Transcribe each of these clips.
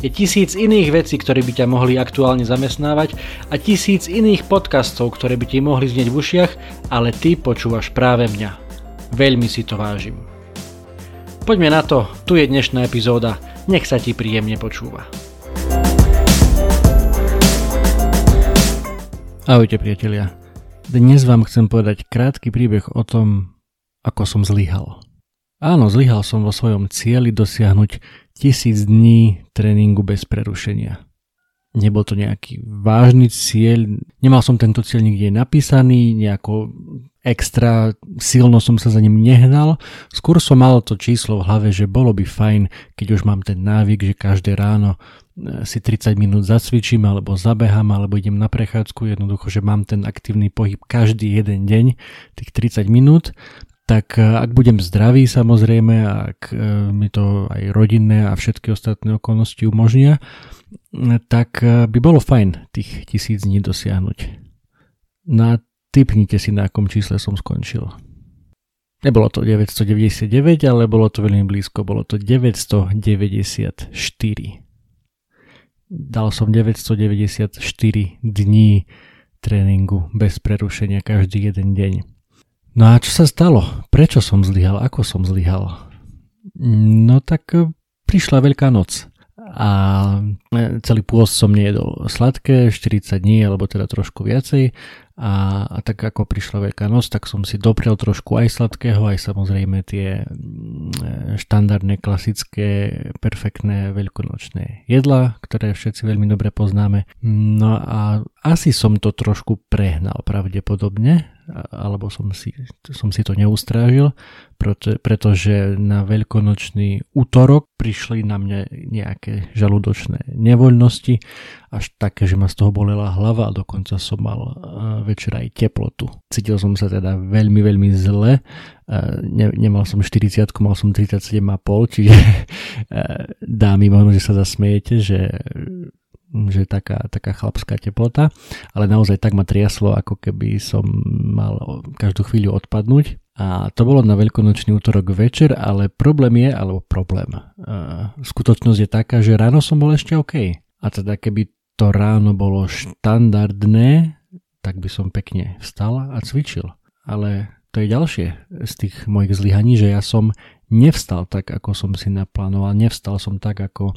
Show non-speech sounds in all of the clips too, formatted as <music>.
Je tisíc iných vecí, ktoré by ťa mohli aktuálne zamestnávať a tisíc iných podcastov, ktoré by ti mohli znieť v ušiach, ale ty počúvaš práve mňa. Veľmi si to vážim. Poďme na to, tu je dnešná epizóda, nech sa ti príjemne počúva. Ahojte priatelia. Dnes vám chcem povedať krátky príbeh o tom, ako som zlyhal. Áno, zlyhal som vo svojom cieli dosiahnuť tisíc dní tréningu bez prerušenia. Nebol to nejaký vážny cieľ, nemal som tento cieľ nikde napísaný, nejako extra silno som sa za ním nehnal, skôr som mal to číslo v hlave, že bolo by fajn, keď už mám ten návyk, že každé ráno e, si 30 minút zacvičím alebo zabehám alebo idem na prechádzku, jednoducho, že mám ten aktívny pohyb každý jeden deň, tých 30 minút tak e, ak budem zdravý samozrejme, ak e, mi to aj rodinné a všetky ostatné okolnosti umožnia, tak e, by bolo fajn tých tisíc dní dosiahnuť. No typnite si, na akom čísle som skončil. Nebolo to 999, ale bolo to veľmi blízko, bolo to 994. Dal som 994 dní tréningu bez prerušenia každý jeden deň. No a čo sa stalo? Prečo som zlyhal? Ako som zlyhal? No tak e, prišla Veľká noc a e, celý pôst som nejedol sladké, 40 dní alebo teda trošku viacej a, a tak ako prišla Veľká noc, tak som si dopriel trošku aj sladkého, aj samozrejme tie mm, e, štandardné, klasické, perfektné veľkonočné jedla, ktoré všetci veľmi dobre poznáme. No a asi som to trošku prehnal pravdepodobne, alebo som si, som si to neustrážil, preto, pretože na veľkonočný útorok prišli na mňa nejaké žalúdočné nevoľnosti, až také, že ma z toho bolela hlava a dokonca som mal e, večer aj teplotu. Cítil som sa teda veľmi, veľmi zle, e, ne, nemal som 40, mal som 37,5, čiže e, dámy možno, že sa zasmejete, že že taká, taká chlapská teplota, ale naozaj tak ma triaslo, ako keby som mal každú chvíľu odpadnúť. A to bolo na veľkonočný útorok večer, ale problém je, alebo problém, uh, skutočnosť je taká, že ráno som bol ešte OK. A teda keby to ráno bolo štandardné, tak by som pekne vstal a cvičil. Ale to je ďalšie z tých mojich zlyhaní, že ja som nevstal tak, ako som si naplánoval, nevstal som tak, ako,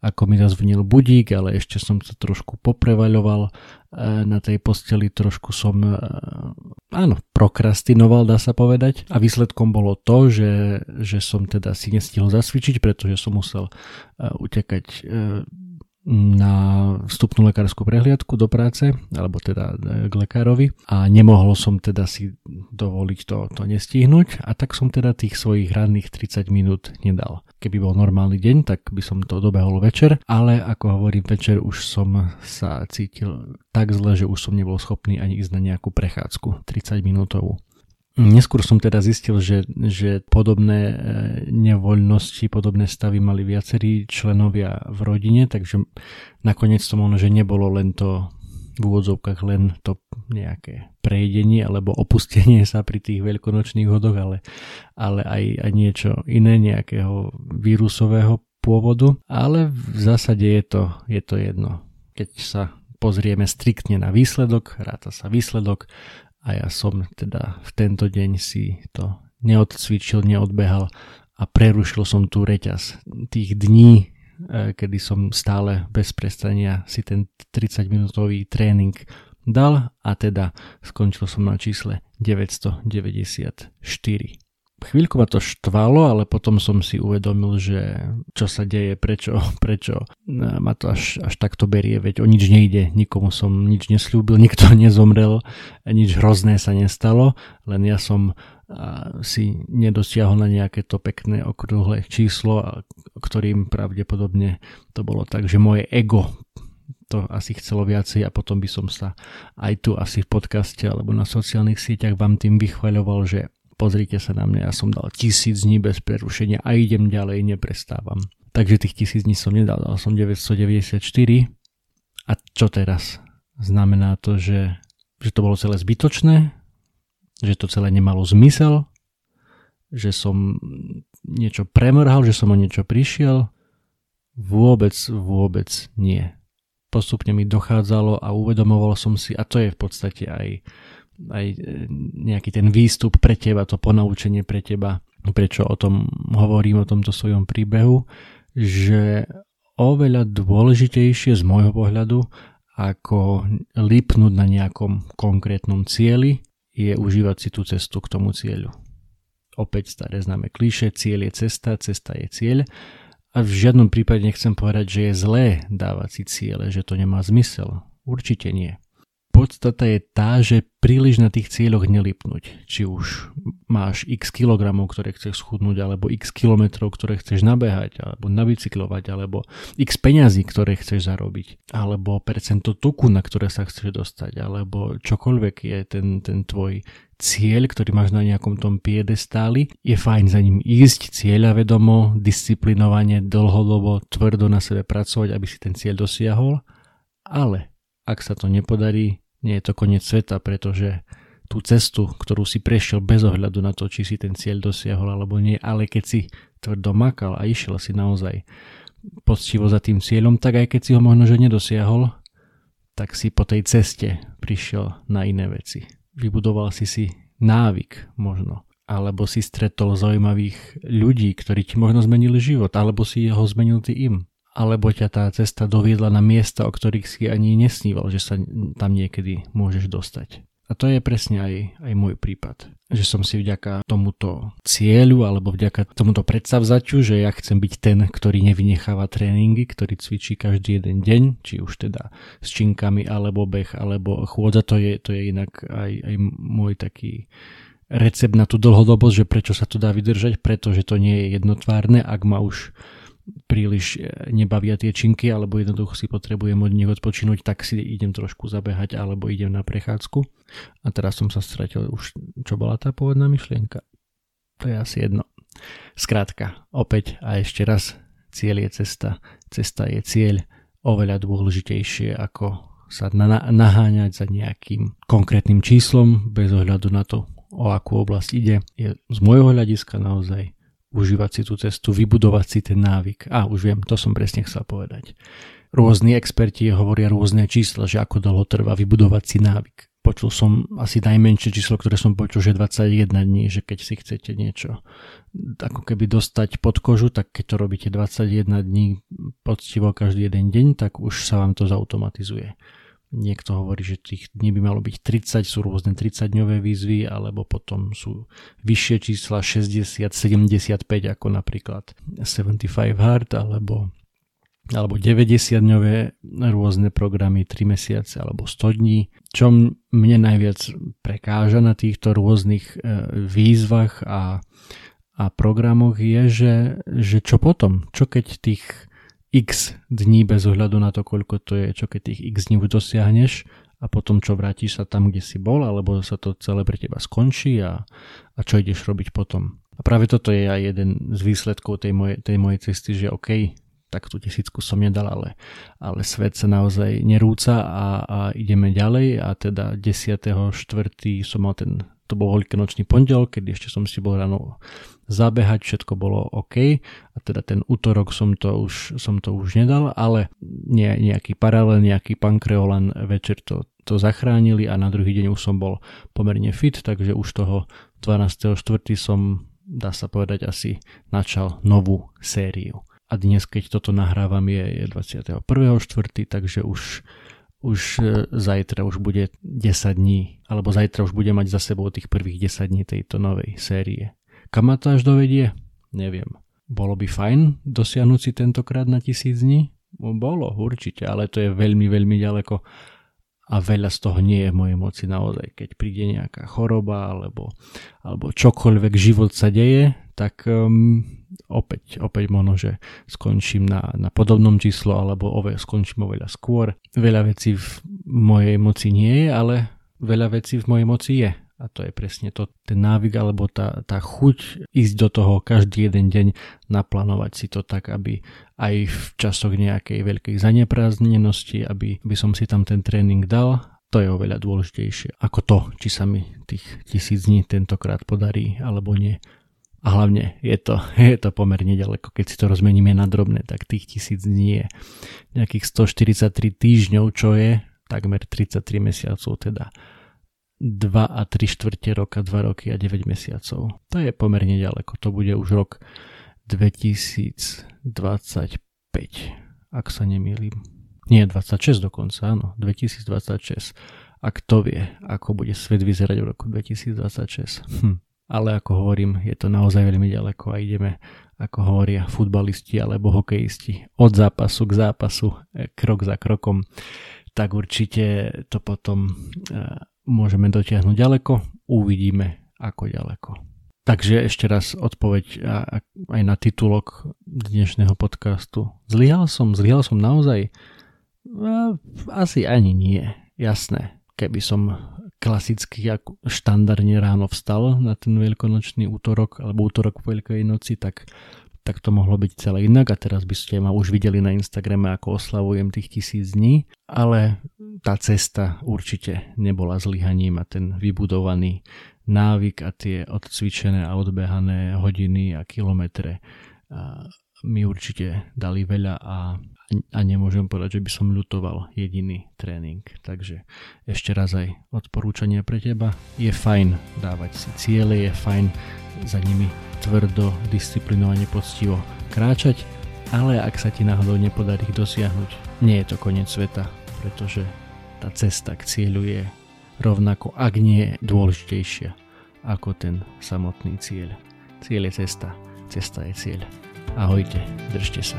ako mi zazvnil budík, ale ešte som sa trošku poprevaľoval e, na tej posteli, trošku som, e, áno, prokrastinoval, dá sa povedať. A výsledkom bolo to, že, že som teda si nestihol zasvičiť, pretože som musel e, utekať na vstupnú lekárskú prehliadku do práce, alebo teda k lekárovi. A nemohol som teda si dovoliť to, to nestihnúť a tak som teda tých svojich ranných 30 minút nedal. Keby bol normálny deň, tak by som to dobehol večer, ale ako hovorím večer už som sa cítil tak zle, že už som nebol schopný ani ísť na nejakú prechádzku 30 minútovú. Neskôr som teda zistil, že, že podobné e, nevoľnosti, podobné stavy mali viacerí členovia v rodine, takže nakoniec to možno, že nebolo len to v úvodzovkách len to nejaké prejedenie alebo opustenie sa pri tých veľkonočných hodoch, ale, ale aj, aj niečo iné, nejakého vírusového pôvodu. Ale v zásade je to, je to jedno. Keď sa pozrieme striktne na výsledok, ráta sa výsledok, a ja som teda v tento deň si to neodcvičil, neodbehal a prerušil som tu reťaz tých dní, e, kedy som stále bez prestania si ten 30 minútový tréning dal a teda skončil som na čísle 994. Chvíľku ma to štvalo, ale potom som si uvedomil, že čo sa deje, prečo, <laughs> prečo ma to až, až takto berie, veď o nič nejde, nikomu som nič nesľúbil, nikto <laughs> nezomrel, nič hrozné sa nestalo, len ja som si nedosiahol na nejaké to pekné okrúhle číslo, ktorým pravdepodobne to bolo tak, že moje ego to asi chcelo viacej a potom by som sa aj tu asi v podcaste alebo na sociálnych sieťach vám tým vychvaľoval, že pozrite sa na mňa, ja som dal tisíc dní bez prerušenia a idem ďalej, neprestávam. Takže tých tisíc dní som nedal, dal som 994 a čo teraz? Znamená to, že, že to bolo celé zbytočné, že to celé nemalo zmysel, že som niečo premrhal, že som o niečo prišiel. Vôbec, vôbec nie. Postupne mi dochádzalo a uvedomoval som si, a to je v podstate aj, aj e, nejaký ten výstup pre teba, to ponaučenie pre teba, prečo o tom hovorím, o tomto svojom príbehu, že oveľa dôležitejšie z môjho pohľadu ako lipnúť na nejakom konkrétnom cieli je užívať si tú cestu k tomu cieľu. Opäť staré známe klíše, cieľ je cesta, cesta je cieľ a v žiadnom prípade nechcem povedať, že je zlé dávať si ciele, že to nemá zmysel. Určite nie podstata je tá, že príliš na tých cieľoch nelipnúť. Či už máš x kilogramov, ktoré chceš schudnúť, alebo x kilometrov, ktoré chceš nabehať, alebo nabicyklovať, alebo x peňazí, ktoré chceš zarobiť, alebo percento tuku, na ktoré sa chceš dostať, alebo čokoľvek je ten, ten tvoj cieľ, ktorý máš na nejakom tom piedestáli, je fajn za ním ísť cieľa vedomo, disciplinovane, dlhodobo, tvrdo na sebe pracovať, aby si ten cieľ dosiahol, ale ak sa to nepodarí, nie je to koniec sveta, pretože tú cestu, ktorú si prešiel bez ohľadu na to, či si ten cieľ dosiahol alebo nie, ale keď si tvrdo makal a išiel si naozaj poctivo za tým cieľom, tak aj keď si ho možno že nedosiahol, tak si po tej ceste prišiel na iné veci. Vybudoval si si návyk možno, alebo si stretol zaujímavých ľudí, ktorí ti možno zmenili život, alebo si ho zmenil ty im alebo ťa tá cesta doviedla na miesta, o ktorých si ani nesníval, že sa tam niekedy môžeš dostať. A to je presne aj, aj môj prípad. Že som si vďaka tomuto cieľu alebo vďaka tomuto predstavzaťu, že ja chcem byť ten, ktorý nevynecháva tréningy, ktorý cvičí každý jeden deň, či už teda s činkami alebo beh alebo chôdza, to je, to je inak aj, aj môj taký recept na tú dlhodobosť, že prečo sa to dá vydržať, pretože to nie je jednotvárne, ak ma už príliš e, nebavia tie činky, alebo jednoducho si potrebujem od nich odpočinúť, tak si idem trošku zabehať, alebo idem na prechádzku. A teraz som sa stratil už, čo bola tá pôvodná myšlienka. To je asi jedno. Skrátka, opäť a ešte raz, cieľ je cesta, cesta je cieľ, oveľa dôležitejšie ako sa naháňať za nejakým konkrétnym číslom bez ohľadu na to, o akú oblasť ide, je z môjho hľadiska naozaj užívať si tú cestu, vybudovať si ten návyk. A už viem, to som presne chcel povedať. Rôzni experti hovoria rôzne čísla, že ako dlho trvá vybudovať si návyk. Počul som asi najmenšie číslo, ktoré som počul, že 21 dní, že keď si chcete niečo ako keby dostať pod kožu, tak keď to robíte 21 dní poctivo každý jeden deň, tak už sa vám to zautomatizuje. Niekto hovorí, že tých dní by malo byť 30, sú rôzne 30-dňové výzvy, alebo potom sú vyššie čísla 60, 75, ako napríklad 75 hard, alebo alebo 90-dňové rôzne programy 3 mesiace alebo 100 dní. Čo mne najviac prekáža na týchto rôznych e, výzvach a, a programoch je, že, že čo potom? Čo keď tých x dní bez ohľadu na to, koľko to je, čo keď tých x dní dosiahneš a potom čo vrátiš sa tam, kde si bol, alebo sa to celé pre teba skončí a, a čo ideš robiť potom. A práve toto je aj jeden z výsledkov tej, moje, tej mojej cesty, že OK, tak tú tisícku som nedal, ale, ale svet sa naozaj nerúca a, a ideme ďalej a teda 10.4. som mal ten to bol veľkonočný pondelok, kedy ešte som si bol ráno zabehať, všetko bolo OK a teda ten útorok som to už, som to už nedal, ale nie, nejaký paralel, nejaký pankreolan večer to, to zachránili a na druhý deň už som bol pomerne fit, takže už toho 12.4. som, dá sa povedať, asi načal novú sériu. A dnes, keď toto nahrávam, je, je 21.4., takže už už e, zajtra už bude 10 dní, alebo zajtra už bude mať za sebou tých prvých 10 dní tejto novej série. Kam ma to až dovedie? Neviem. Bolo by fajn dosiahnuť si tentokrát na tisíc dní? No, bolo, určite, ale to je veľmi, veľmi ďaleko a veľa z toho nie je v mojej moci naozaj. Keď príde nejaká choroba alebo, alebo čokoľvek život sa deje, tak um, opäť, opäť možno, že skončím na, na podobnom číslo alebo ove, skončím oveľa skôr. Veľa vecí v mojej moci nie je, ale veľa vecí v mojej moci je. A to je presne to, ten návyk alebo tá, tá chuť ísť do toho každý jeden deň, naplánovať si to tak, aby aj v časoch nejakej veľkej zaneprázdnenosti, aby, aby som si tam ten tréning dal, to je oveľa dôležitejšie ako to, či sa mi tých tisíc dní tentokrát podarí alebo nie. A hlavne je to, <laughs> je to pomerne ďaleko, keď si to rozmeníme na drobné, tak tých tisíc dní je nejakých 143 týždňov, čo je takmer 33 mesiacov, teda 2 a 3 štvrte roka, 2 roky a 9 mesiacov. To je pomerne ďaleko, to bude už rok 2025, ak sa nemýlim. Nie, 26 dokonca, áno, 2026. A kto vie, ako bude svet vyzerať v roku 2026. Hm. Ale ako hovorím, je to naozaj veľmi ďaleko a ideme, ako hovoria futbalisti alebo hokejisti, od zápasu k zápasu, e, krok za krokom. Tak určite to potom e, môžeme dotiahnuť ďaleko, uvidíme ako ďaleko. Takže ešte raz odpoveď aj na titulok dnešného podcastu. Zlyhal som, zlyhal som naozaj? Asi ani nie, jasné. Keby som klasicky ako štandardne ráno vstal na ten veľkonočný útorok alebo útorok po Veľkej noci, tak tak to mohlo byť celé inak. A teraz by ste ma už videli na Instagrame, ako oslavujem tých tisíc dní, ale tá cesta určite nebola zlyhaním a ten vybudovaný návyk a tie odcvičené a odbehané hodiny a kilometre mi určite dali veľa a, a nemôžem povedať, že by som ľutoval jediný tréning. Takže ešte raz aj odporúčanie pre teba. Je fajn dávať si ciele, je fajn za nimi tvrdo, disciplinovane, poctivo kráčať, ale ak sa ti náhodou nepodarí ich dosiahnuť, nie je to koniec sveta, pretože tá cesta k cieľu je rovnako, ak nie dôležitejšia ako ten samotný cieľ. Cieľ je cesta, cesta je cieľ. Ahojte, držte sa.